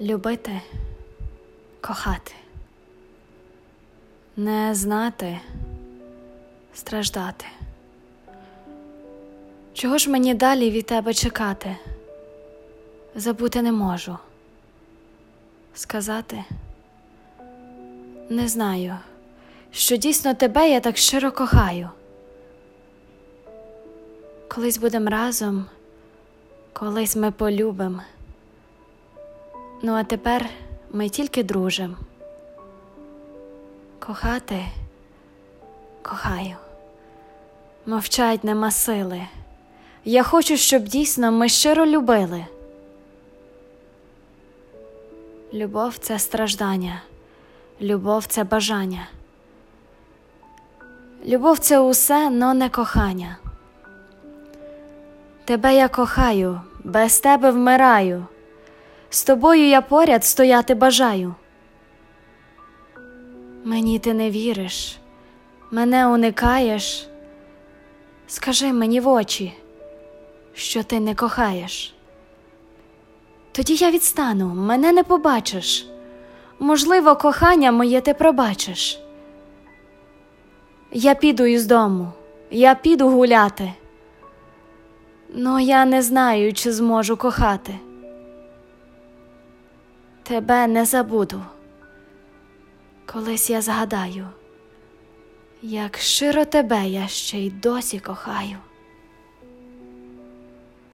Любити, кохати, не знати, страждати. Чого ж мені далі від тебе чекати? Забути не можу. Сказати не знаю, що дійсно тебе я так щиро кохаю. Колись будем разом, колись ми полюбим. Ну, а тепер ми тільки дружим. Кохати, кохаю, мовчать нема сили. Я хочу, щоб дійсно ми щиро любили. Любов це страждання, любов це бажання. Любов це усе, но не кохання. Тебе я кохаю, без тебе вмираю. З тобою я поряд стояти бажаю. Мені ти не віриш, мене уникаєш. Скажи мені в очі, що ти не кохаєш. Тоді я відстану, мене не побачиш. Можливо, кохання моє ти пробачиш. Я піду із дому, я піду гуляти. Но я не знаю, чи зможу кохати. Тебе не забуду. Колись я згадаю, як щиро тебе я ще й досі кохаю.